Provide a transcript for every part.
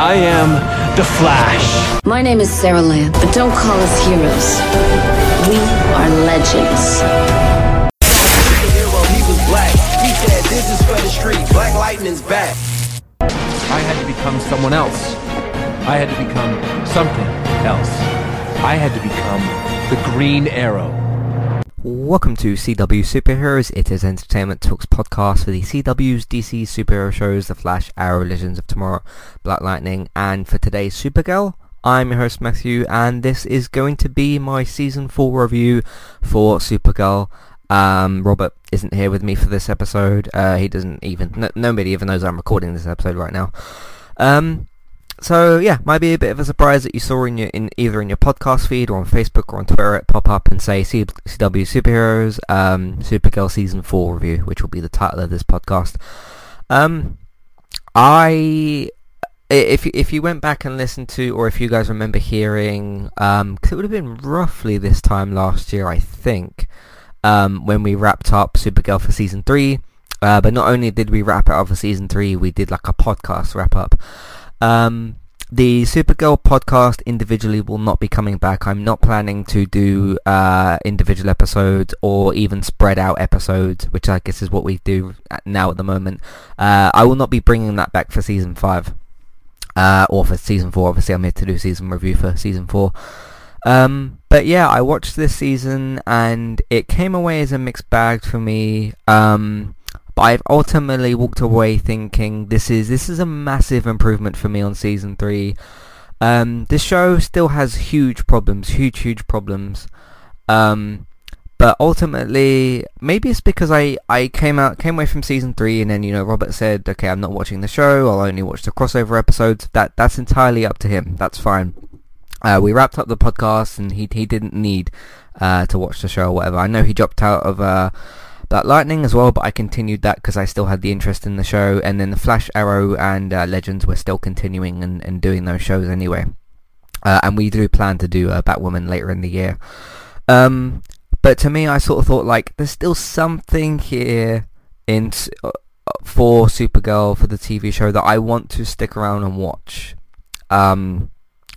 I am the Flash. My name is Sara Lance, but don't call us heroes. We are legends. hero, he was black. He said, this is for the street. Black Lightning's back. I had to become someone else. I had to become something else. I had to become the Green Arrow. Welcome to CW Superheroes. It is Entertainment Talks podcast for the CW's DC superhero shows, The Flash, Arrow, Legends of Tomorrow, Black Lightning, and for today's Supergirl, I'm your host Matthew, and this is going to be my season four review for Supergirl. Um, Robert isn't here with me for this episode. Uh, he doesn't even, nobody even knows I'm recording this episode right now. Um, so yeah, might be a bit of a surprise that you saw in your in either in your podcast feed or on Facebook or on Twitter it pop up and say CW Superheroes um, Supergirl season four review, which will be the title of this podcast. Um, I if if you went back and listened to, or if you guys remember hearing, um, 'cause it would have been roughly this time last year, I think, um, when we wrapped up Supergirl for season three. Uh, but not only did we wrap it up for season three, we did like a podcast wrap up. Um, the Supergirl podcast individually will not be coming back. I'm not planning to do uh, individual episodes or even spread out episodes, which I guess is what we do at- now at the moment. Uh, I will not be bringing that back for season five uh, or for season four. Obviously, I'm here to do season review for season four. Um, but yeah, I watched this season and it came away as a mixed bag for me. Um, but I've ultimately walked away thinking this is this is a massive improvement for me on season three. Um, this show still has huge problems, huge huge problems. Um, but ultimately, maybe it's because I, I came out came away from season three, and then you know Robert said, okay, I'm not watching the show. I'll only watch the crossover episodes. That that's entirely up to him. That's fine. Uh, we wrapped up the podcast, and he he didn't need uh, to watch the show or whatever. I know he dropped out of uh, Black Lightning as well, but I continued that because I still had the interest in the show. And then the Flash, Arrow, and uh, Legends were still continuing and, and doing those shows anyway. Uh, and we do plan to do uh, Batwoman later in the year. Um, but to me, I sort of thought like there's still something here in uh, for Supergirl for the TV show that I want to stick around and watch. Um,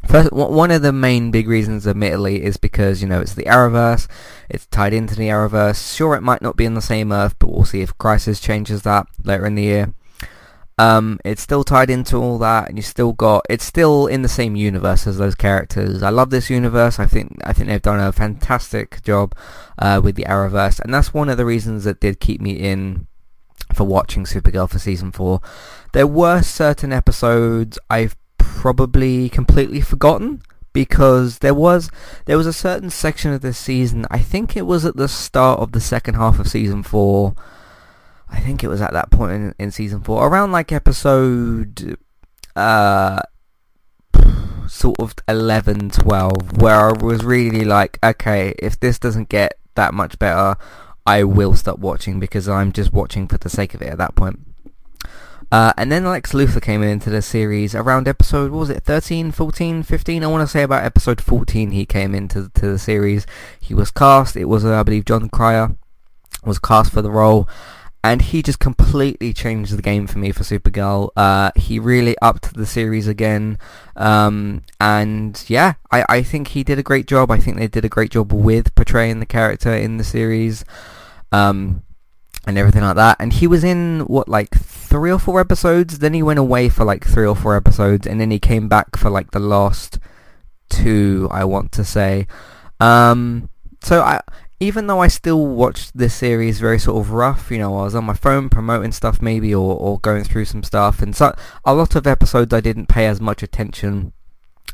first, one of the main big reasons, admittedly, is because you know it's the Arrowverse. It's tied into the Arrowverse. Sure, it might not be in the same Earth, but we'll see if Crisis changes that later in the year. Um, it's still tied into all that, and you still got it's still in the same universe as those characters. I love this universe. I think I think they've done a fantastic job uh, with the Arrowverse, and that's one of the reasons that did keep me in for watching Supergirl for season four. There were certain episodes I've probably completely forgotten because there was there was a certain section of this season. I think it was at the start of the second half of season four. I think it was at that point in, in season four, around like episode uh sort of 11, 12, where I was really like, okay, if this doesn't get that much better, I will stop watching because I'm just watching for the sake of it at that point. Uh, and then Lex Luthor came into the series around episode, what was it, 13, 14, 15? I want to say about episode 14 he came into to the series. He was cast, it was, uh, I believe, Jon Cryer was cast for the role. And he just completely changed the game for me for Supergirl. Uh, he really upped the series again. Um, and yeah, I, I think he did a great job. I think they did a great job with portraying the character in the series. Um, and everything like that. And he was in what like three or four episodes. Then he went away for like three or four episodes, and then he came back for like the last two. I want to say. Um, so I, even though I still watched this series very sort of rough, you know, I was on my phone promoting stuff maybe, or or going through some stuff, and so a lot of episodes I didn't pay as much attention.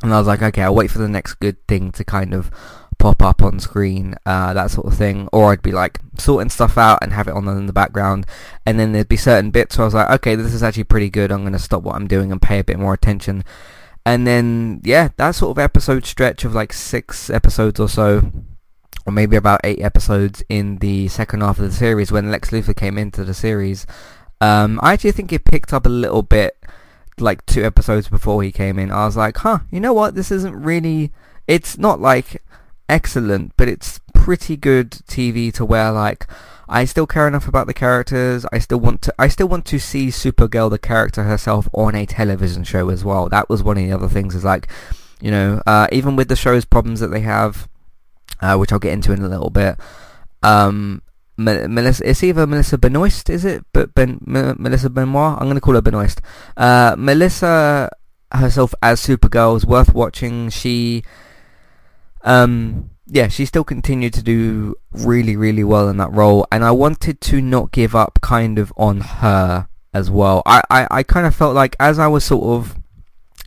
And I was like, okay, I'll wait for the next good thing to kind of pop up on screen, uh, that sort of thing. Or I'd be like sorting stuff out and have it on in the background. And then there'd be certain bits where I was like, okay, this is actually pretty good. I'm going to stop what I'm doing and pay a bit more attention. And then, yeah, that sort of episode stretch of like six episodes or so, or maybe about eight episodes in the second half of the series when Lex Luthor came into the series, um, I actually think it picked up a little bit like two episodes before he came in. I was like, huh, you know what? This isn't really. It's not like excellent, but it's pretty good TV to where like I still care enough about the characters. I still want to. I still want to see Supergirl, the character herself, on a television show as well. That was one of the other things. Is like, you know, uh, even with the show's problems that they have, uh, which I'll get into in a little bit. Um, Melissa, it's either Melissa Benoist, is it? But Ben, M- Melissa Benoist. I'm going to call her Benoist. Uh, Melissa herself as Supergirl is worth watching. She, um, yeah, she still continued to do really, really well in that role, and I wanted to not give up kind of on her as well. I, I, I kind of felt like as I was sort of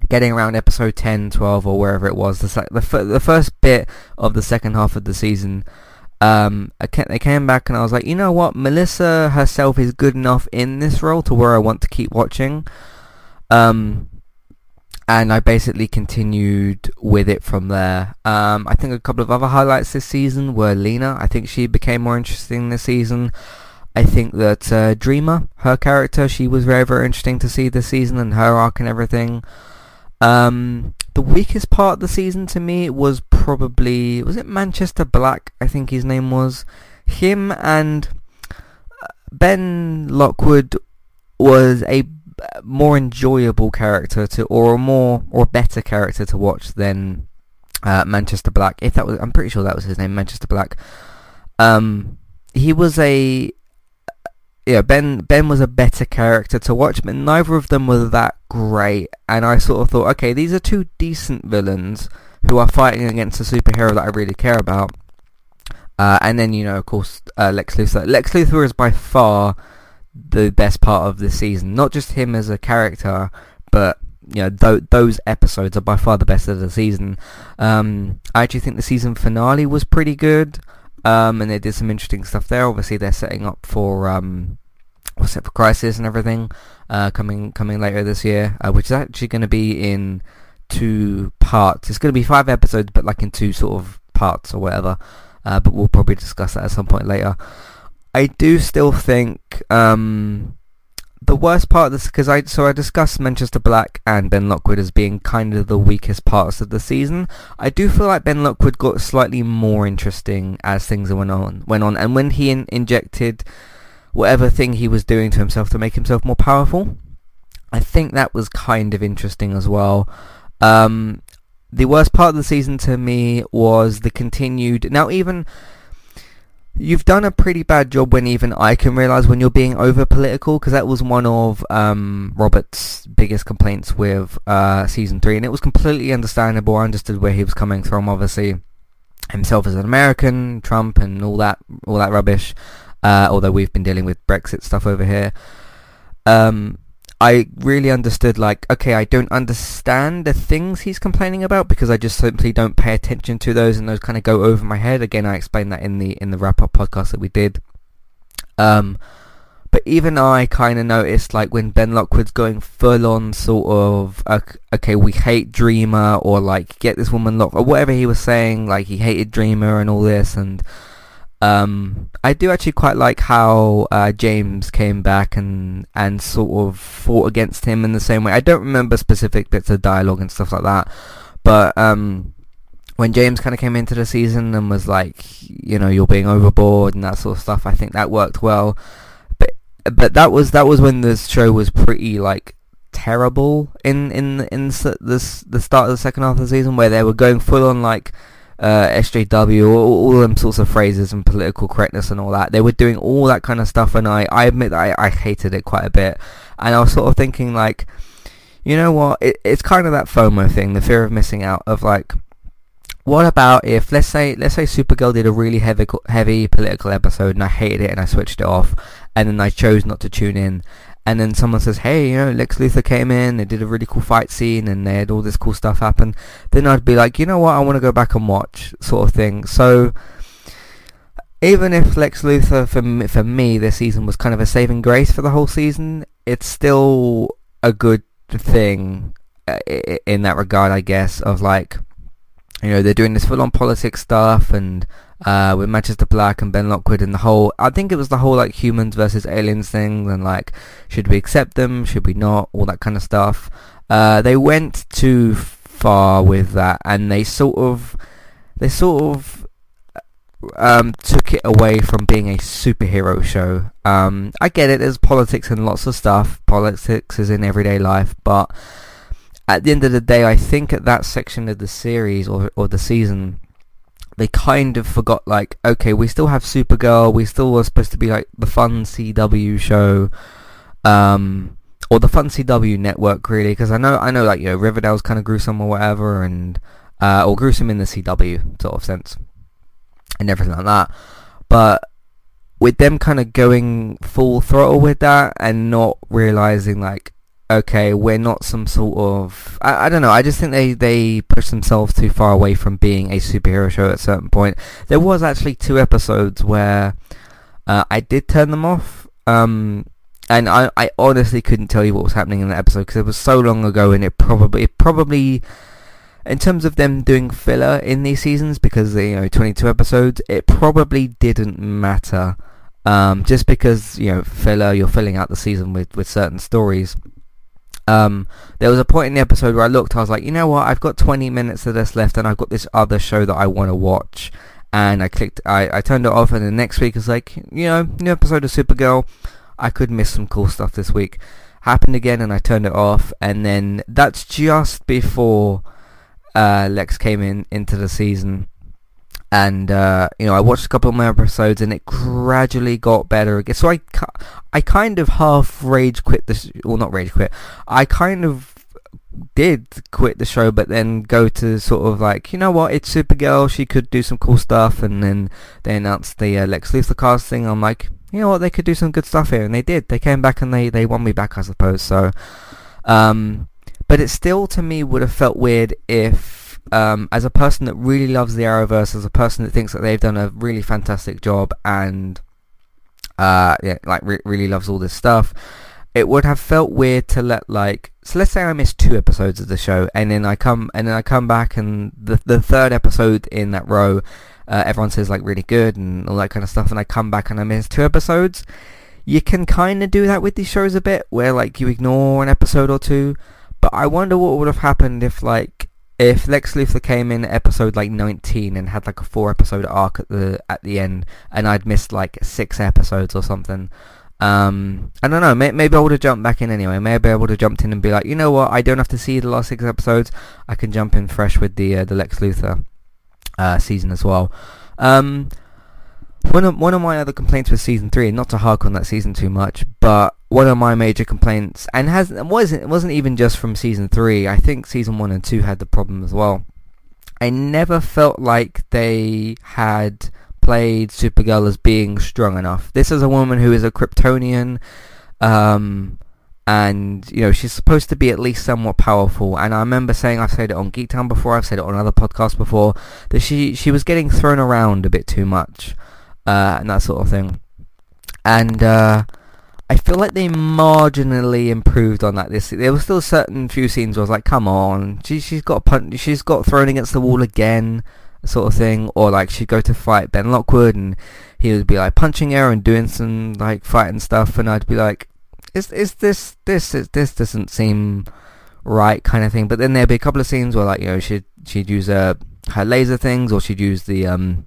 getting around episode 10, 12, or wherever it was, the, the, the first bit of the second half of the season, um, I they came back and I was like, you know what, Melissa herself is good enough in this role to where I want to keep watching. Um, and I basically continued with it from there. Um, I think a couple of other highlights this season were Lena. I think she became more interesting this season. I think that uh, Dreamer, her character, she was very, very interesting to see this season and her arc and everything. Um, the weakest part of the season to me was probably, was it Manchester Black, I think his name was. Him and uh, Ben Lockwood was a more enjoyable character to, or a more or better character to watch than uh, Manchester Black. If that was, I'm pretty sure that was his name, Manchester Black. Um, he was a yeah, Ben Ben was a better character to watch, but neither of them were that great. And I sort of thought, okay, these are two decent villains who are fighting against a superhero that I really care about. Uh, and then you know, of course, uh, Lex Luthor. Lex Luthor is by far the best part of the season. Not just him as a character, but you know th- those episodes are by far the best of the season. Um, I actually think the season finale was pretty good, um, and they did some interesting stuff there. Obviously, they're setting up for um, what's it for Crisis and everything uh, coming coming later this year, uh, which is actually going to be in two parts. It's going to be five episodes, but like in two sort of parts or whatever. Uh, but we'll probably discuss that at some point later. I do still think um, the worst part of this because I so I discussed Manchester Black and Ben Lockwood as being kind of the weakest parts of the season. I do feel like Ben Lockwood got slightly more interesting as things went on. Went on, and when he in- injected whatever thing he was doing to himself to make himself more powerful, I think that was kind of interesting as well. Um, the worst part of the season to me was the continued. Now even You've done a pretty bad job when even I can realise when you're being over political because that was one of um, Robert's biggest complaints with uh, season three, and it was completely understandable. I understood where he was coming from. Obviously, himself as an American, Trump, and all that all that rubbish. Uh, although we've been dealing with Brexit stuff over here. Um, I really understood like, okay, I don't understand the things he's complaining about because I just simply don't pay attention to those and those kind of go over my head. Again, I explained that in the in the wrap up podcast that we did. Um, but even I kind of noticed like when Ben Lockwood's going full on sort of okay, we hate Dreamer or like get this woman locked or whatever he was saying, like he hated Dreamer and all this and um, I do actually quite like how uh, James came back and and sort of fought against him in the same way. I don't remember specific bits of dialogue and stuff like that, but um, when James kind of came into the season and was like, you know, you're being overboard and that sort of stuff, I think that worked well. But but that was that was when the show was pretty like terrible in in in the the start of the second half of the season where they were going full on like uh, SJW, all, all them sorts of phrases and political correctness and all that. They were doing all that kind of stuff, and I, I admit that I, I hated it quite a bit. And I was sort of thinking, like, you know what? It, it's kind of that FOMO thing, the fear of missing out. Of like, what about if let's say let's say Supergirl did a really heavy heavy political episode, and I hated it, and I switched it off, and then I chose not to tune in, and then someone says, hey, you know, Lex Luthor came in, they did a really cool fight scene, and they had all this cool stuff happen, then I'd be like, you know what, I want to go back and watch, sort of thing. So, even if Lex Luthor, for me, for me, this season was kind of a saving grace for the whole season, it's still a good thing uh, in that regard, I guess, of like, you know, they're doing this full-on politics stuff, and uh, with Manchester Black and Ben Lockwood and the whole, I think it was the whole like humans versus aliens thing and like, should we accept them, should we not, all that kind of stuff. Uh, they went too far with that and they sort of, they sort of um, took it away from being a superhero show. Um, I get it. There's politics and lots of stuff. Politics is in everyday life, but at the end of the day, I think at that section of the series or or the season, they kind of forgot like, okay, we still have Supergirl. We still were supposed to be like the fun CW show. Um, or the Fun CW network really, because I know I know like you know Riverdale's kind of gruesome or whatever, and uh, or gruesome in the CW sort of sense, and everything like that. But with them kind of going full throttle with that and not realizing like, okay, we're not some sort of I, I don't know. I just think they they push themselves too far away from being a superhero show at a certain point. There was actually two episodes where uh, I did turn them off. Um, and I, I honestly couldn't tell you what was happening in that episode because it was so long ago, and it probably it probably in terms of them doing filler in these seasons because they you know 22 episodes, it probably didn't matter. Um, just because you know filler, you're filling out the season with with certain stories. Um, there was a point in the episode where I looked, I was like, you know what, I've got 20 minutes of this left, and I've got this other show that I want to watch. And I clicked, I, I turned it off, and the next week was like, you know, new episode of Supergirl. I could miss some cool stuff this week. Happened again and I turned it off and then that's just before uh, Lex came in into the season and uh, you know I watched a couple of my episodes and it gradually got better again. So I, I kind of half rage quit this, well not rage quit. I kind of did quit the show, but then go to sort of like, you know what, it's Supergirl. She could do some cool stuff, and then they announced the uh, Lex Luthor casting. I'm like, you know what, they could do some good stuff here, and they did. They came back and they, they won me back, I suppose. So, um, but it still to me would have felt weird if, um, as a person that really loves the Arrowverse, as a person that thinks that they've done a really fantastic job and, uh, yeah, like re- really loves all this stuff, it would have felt weird to let like so let's say I miss two episodes of the show and then I come and then I come back and the the third episode in that row uh, everyone says like really good and all that kind of stuff, and I come back and I miss two episodes. You can kind of do that with these shows a bit, where like you ignore an episode or two. But I wonder what would have happened if like if Lex Luthor came in episode like 19 and had like a four episode arc at the at the end, and I'd missed like six episodes or something. Um, I don't know. May, maybe I would have jumped back in anyway. Maybe I would have jumped in and be like, you know what? I don't have to see the last six episodes. I can jump in fresh with the uh, the Lex Luthor uh, season as well. Um, one of one of my other complaints with season three, and not to hark on that season too much, but one of my major complaints, and has wasn't wasn't even just from season three. I think season one and two had the problem as well. I never felt like they had played Supergirl as being strong enough. This is a woman who is a Kryptonian. Um, and you know she's supposed to be at least somewhat powerful. And I remember saying I've said it on Geektown before, I've said it on other podcasts before that she she was getting thrown around a bit too much uh, and that sort of thing. And uh, I feel like they marginally improved on that. This there were still certain few scenes where I was like, come on, she she's got punch, she's got thrown against the wall again. Sort of thing, or like she'd go to fight Ben Lockwood and he would be like punching her and doing some like fighting stuff, and I'd be like, is is this this is, this doesn't seem right kind of thing. But then there'd be a couple of scenes where like you know she'd she'd use uh, her laser things or she'd use the um.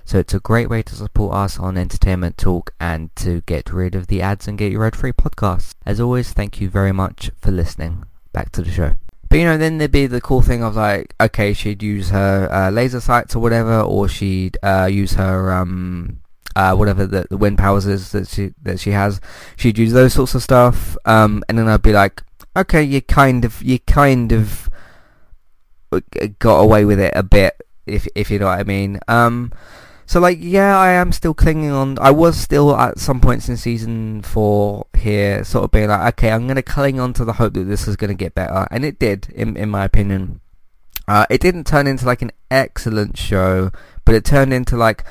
So it's a great way to support us on Entertainment Talk and to get rid of the ads and get your ad-free podcasts. As always, thank you very much for listening. Back to the show. But you know, then there'd be the cool thing of like, okay, she'd use her uh, laser sights or whatever, or she'd uh, use her um, uh, whatever the, the wind powers is that she that she has. She'd use those sorts of stuff, um, and then I'd be like, okay, you kind of you kind of got away with it a bit, if if you know what I mean. Um, so like, yeah, I am still clinging on. I was still at some points in season four here, sort of being like, okay, I'm gonna cling on to the hope that this is gonna get better, and it did, in in my opinion. Uh, it didn't turn into like an excellent show, but it turned into like,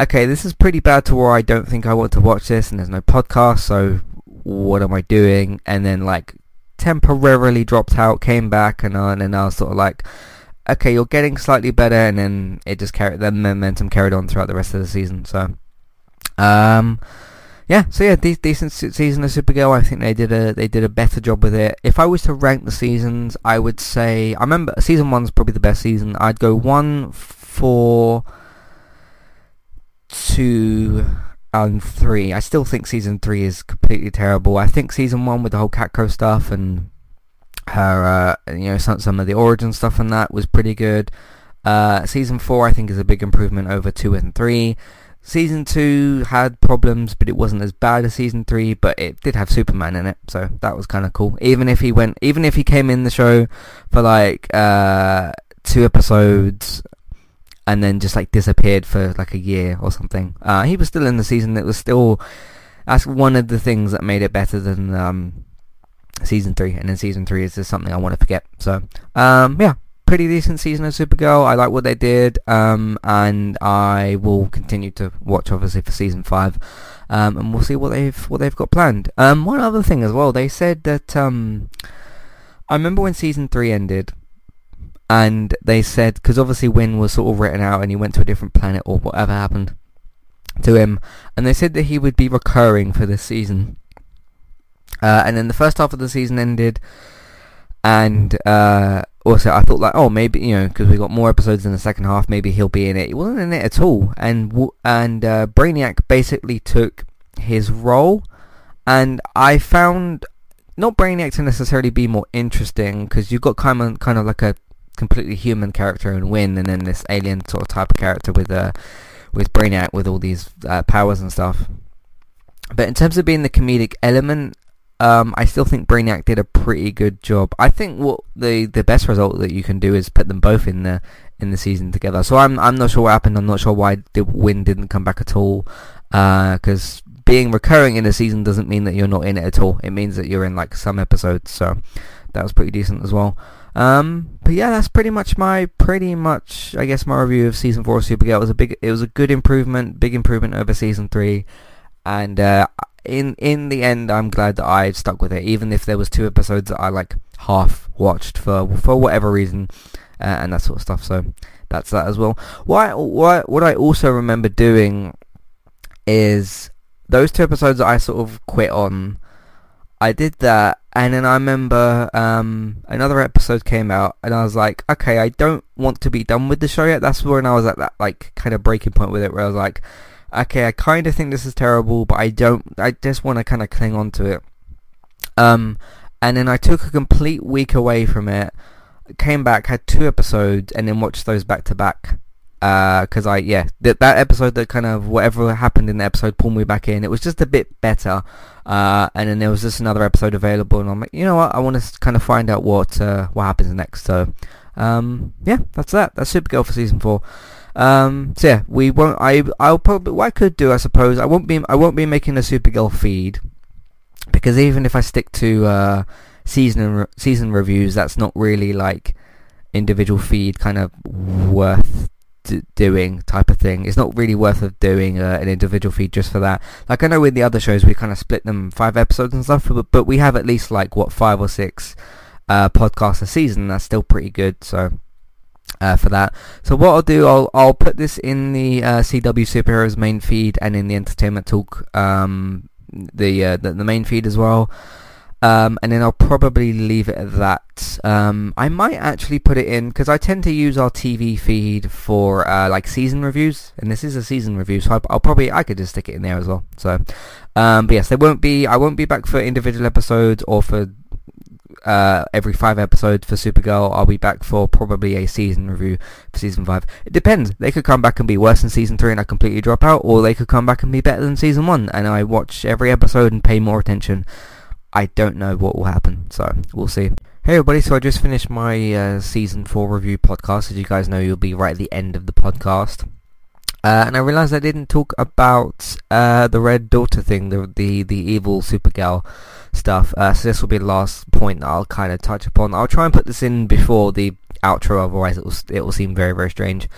okay, this is pretty bad to where I don't think I want to watch this, and there's no podcast, so what am I doing? And then like temporarily dropped out, came back, and uh, and I was sort of like, okay, you're getting slightly better, and then it just carried the momentum carried on throughout the rest of the season. So, um, yeah, so yeah, de- decent season of Supergirl. I think they did a they did a better job with it. If I was to rank the seasons, I would say I remember season one's probably the best season. I'd go one, four, two, and three. I still think season three is completely terrible. I think season one with the whole Catco stuff and her, uh, you know, some, some of the origin stuff and that was pretty good. Uh, season 4 I think is a big improvement over 2 and 3. Season 2 had problems, but it wasn't as bad as Season 3, but it did have Superman in it, so that was kind of cool. Even if he went, even if he came in the show for like, uh, two episodes, and then just like disappeared for like a year or something. Uh, he was still in the season. It was still, that's one of the things that made it better than, um, season three, and then season three is just something I want to forget. So, um, yeah, pretty decent season of Supergirl. I like what they did, um, and I will continue to watch obviously for season five, um, and we'll see what they've what they've got planned. Um, one other thing as well, they said that um, I remember when season three ended. And they said, because obviously Winn was sort of written out and he went to a different planet or whatever happened to him. And they said that he would be recurring for this season. Uh, and then the first half of the season ended, and uh, also I thought like, oh, maybe you know, because we got more episodes in the second half, maybe he'll be in it. He wasn't in it at all, and and uh, Brainiac basically took his role, and I found not Brainiac to necessarily be more interesting because you've got kind of kind of like a completely human character in Winn, and then this alien sort of type of character with uh, with Brainiac with all these uh, powers and stuff. But in terms of being the comedic element, um, I still think Brainiac did a pretty good job. I think what the the best result that you can do is put them both in the in the season together. So I'm I'm not sure what happened. I'm not sure why the Winn didn't come back at all. Because uh, being recurring in a season doesn't mean that you're not in it at all. It means that you're in like some episodes. So that was pretty decent as well. Um, but yeah, that's pretty much my pretty much I guess my review of season four of Supergirl. It was a big, it was a good improvement, big improvement over season three, and uh, in in the end, I'm glad that I stuck with it, even if there was two episodes that I like half watched for for whatever reason, uh, and that sort of stuff. So that's that as well. What I, what what I also remember doing is those two episodes that I sort of quit on. I did that, and then I remember um, another episode came out, and I was like, okay, I don't want to be done with the show yet. That's when I was at that like kind of breaking point with it, where I was like okay, I kind of think this is terrible, but I don't, I just want to kind of cling on to it. Um, and then I took a complete week away from it, came back, had two episodes, and then watched those back to back. Because uh, I, yeah, that that episode that kind of whatever happened in the episode pulled me back in. It was just a bit better. Uh, and then there was just another episode available, and I'm like, you know what, I want to kind of find out what uh, what happens next. So, um, yeah, that's that. That's Supergirl for season four. Um, so yeah, we won't. I I'll probably what I could do, I suppose. I won't be I won't be making a Supergirl feed because even if I stick to uh, season re- season reviews, that's not really like individual feed kind of worth d- doing type of thing. It's not really worth of doing uh, an individual feed just for that. Like I know with the other shows we kind of split them five episodes and stuff, but, but we have at least like what five or six uh, podcasts a season. That's still pretty good. So uh, for that. So what I'll do, I'll I'll put this in the uh, CW Superheroes main feed and in the Entertainment Talk um, the, uh, the, the main feed as well. Um, and then I'll probably leave it at that. Um, I might actually put it in because I tend to use our TV feed for uh, like season reviews, and this is a season review, so I'll, I'll probably I could just stick it in there as well. So, um, but yes, there won't be I won't be back for individual episodes or for uh, every five episodes for Supergirl. I'll be back for probably a season review for season five. It depends. They could come back and be worse than season three and I completely drop out, or they could come back and be better than season one and I watch every episode and pay more attention. I don't know what will happen, so we'll see. Hey everybody, so I just finished my uh, season 4 review podcast. As you guys know, you'll be right at the end of the podcast. Uh, and I realised I didn't talk about uh, the Red Daughter thing, the the, the evil Supergirl stuff. Uh, so this will be the last point that I'll kind of touch upon. I'll try and put this in before the outro, otherwise it will it will seem very very strange.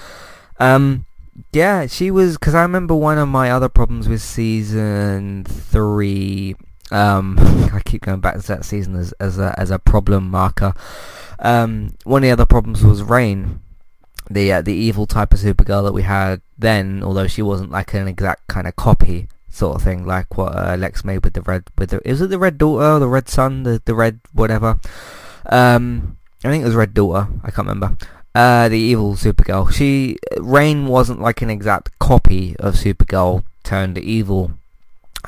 Um, yeah, she was because I remember one of my other problems with season three um, I keep going back to that season as as a as a problem marker. Um, one of the other problems was Reign, the uh, the evil type of Supergirl that we had then, although she wasn't like an exact kind of copy sort of thing, like what uh, Lex made with the red with the is it the red daughter, the red son, the the red whatever. Um, I think it was Red Daughter. I can't remember. Uh, the evil Supergirl. She Reign wasn't like an exact copy of Supergirl turned evil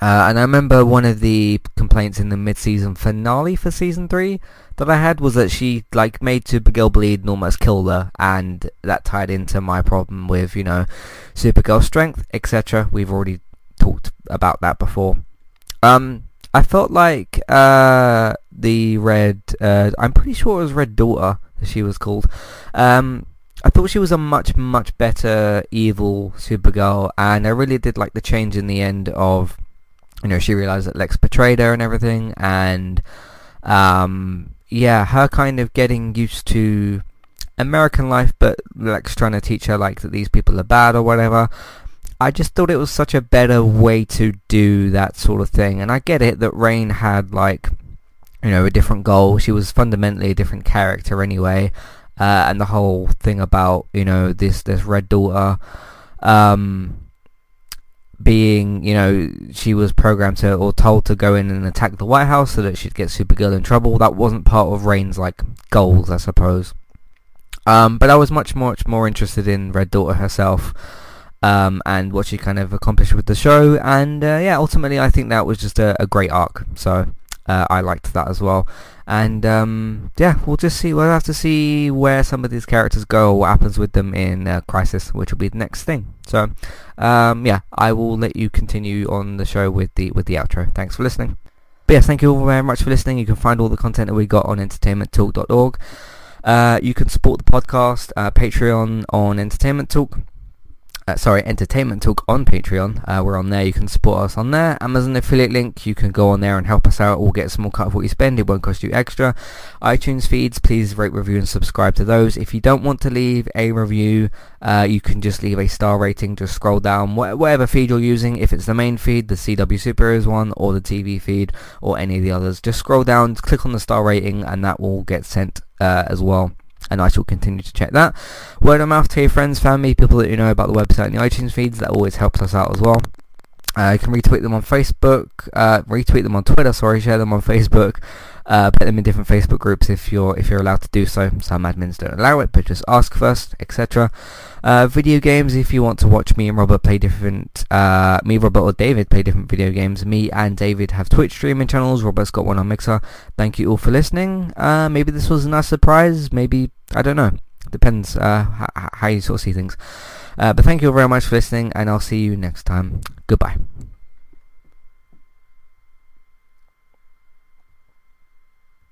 uh, and I remember one of the complaints in the mid-season finale for season three that I had was that she like made Supergirl bleed and almost killed her, and that tied into my problem with you know Supergirl strength, etc. We've already talked about that before. Um, I felt like uh, the Red, uh, I'm pretty sure it was Red Daughter, she was called. Um, I thought she was a much much better evil Supergirl, and I really did like the change in the end of you know, she realized that Lex betrayed her and everything, and um, yeah, her kind of getting used to American life, but Lex trying to teach her like that these people are bad or whatever. I just thought it was such a better way to do that sort of thing, and I get it that Reign had like, you know, a different goal. She was fundamentally a different character anyway, uh, and the whole thing about you know this this red daughter. Um, being, you know, she was programmed to or told to go in and attack the White House so that she'd get Supergirl in trouble. That wasn't part of Reign's like goals, I suppose. Um, but I was much much more interested in Red Daughter herself. Um, and what she kind of accomplished with the show, and uh, yeah, ultimately I think that was just a, a great arc. So uh, I liked that as well. And um, yeah, we'll just see. We'll have to see where some of these characters go, what happens with them in uh, Crisis, which will be the next thing. So um, yeah, I will let you continue on the show with the with the outro. Thanks for listening. But yes, thank you all very much for listening. You can find all the content that we got on entertainmenttalk.org. Uh, you can support the podcast, uh, Patreon on Entertainment Talk uh, sorry, Entertainment Talk on Patreon. Uh, we're on there. You can support us on there. Amazon affiliate link. You can go on there and help us out. We'll get a small cut of what you spend. It won't cost you extra. iTunes feeds. Please rate, review, and subscribe to those. If you don't want to leave a review, uh, you can just leave a star rating. Just scroll down wh- whatever feed you're using. If it's the main feed, the CW Superheroes one, or the TV feed, or any of the others, just scroll down, click on the star rating, and that will get sent uh, as well and I shall continue to check that. Word of mouth to your friends, family, people that you know about the website and the iTunes feeds, that always helps us out as well. Uh, you can retweet them on Facebook, uh, retweet them on Twitter, sorry, share them on Facebook, uh, put them in different Facebook groups if you're if you're allowed to do so. Some admins don't allow it, but just ask first, etc. Uh, video games, if you want to watch me and Robert play different, uh, me, Robert, or David play different video games. Me and David have Twitch streaming channels. Robert's got one on Mixer. Thank you all for listening. Uh, maybe this was a nice surprise. Maybe I don't know. Depends uh, how you sort of see things. Uh, but thank you very much for listening, and I'll see you next time. Goodbye.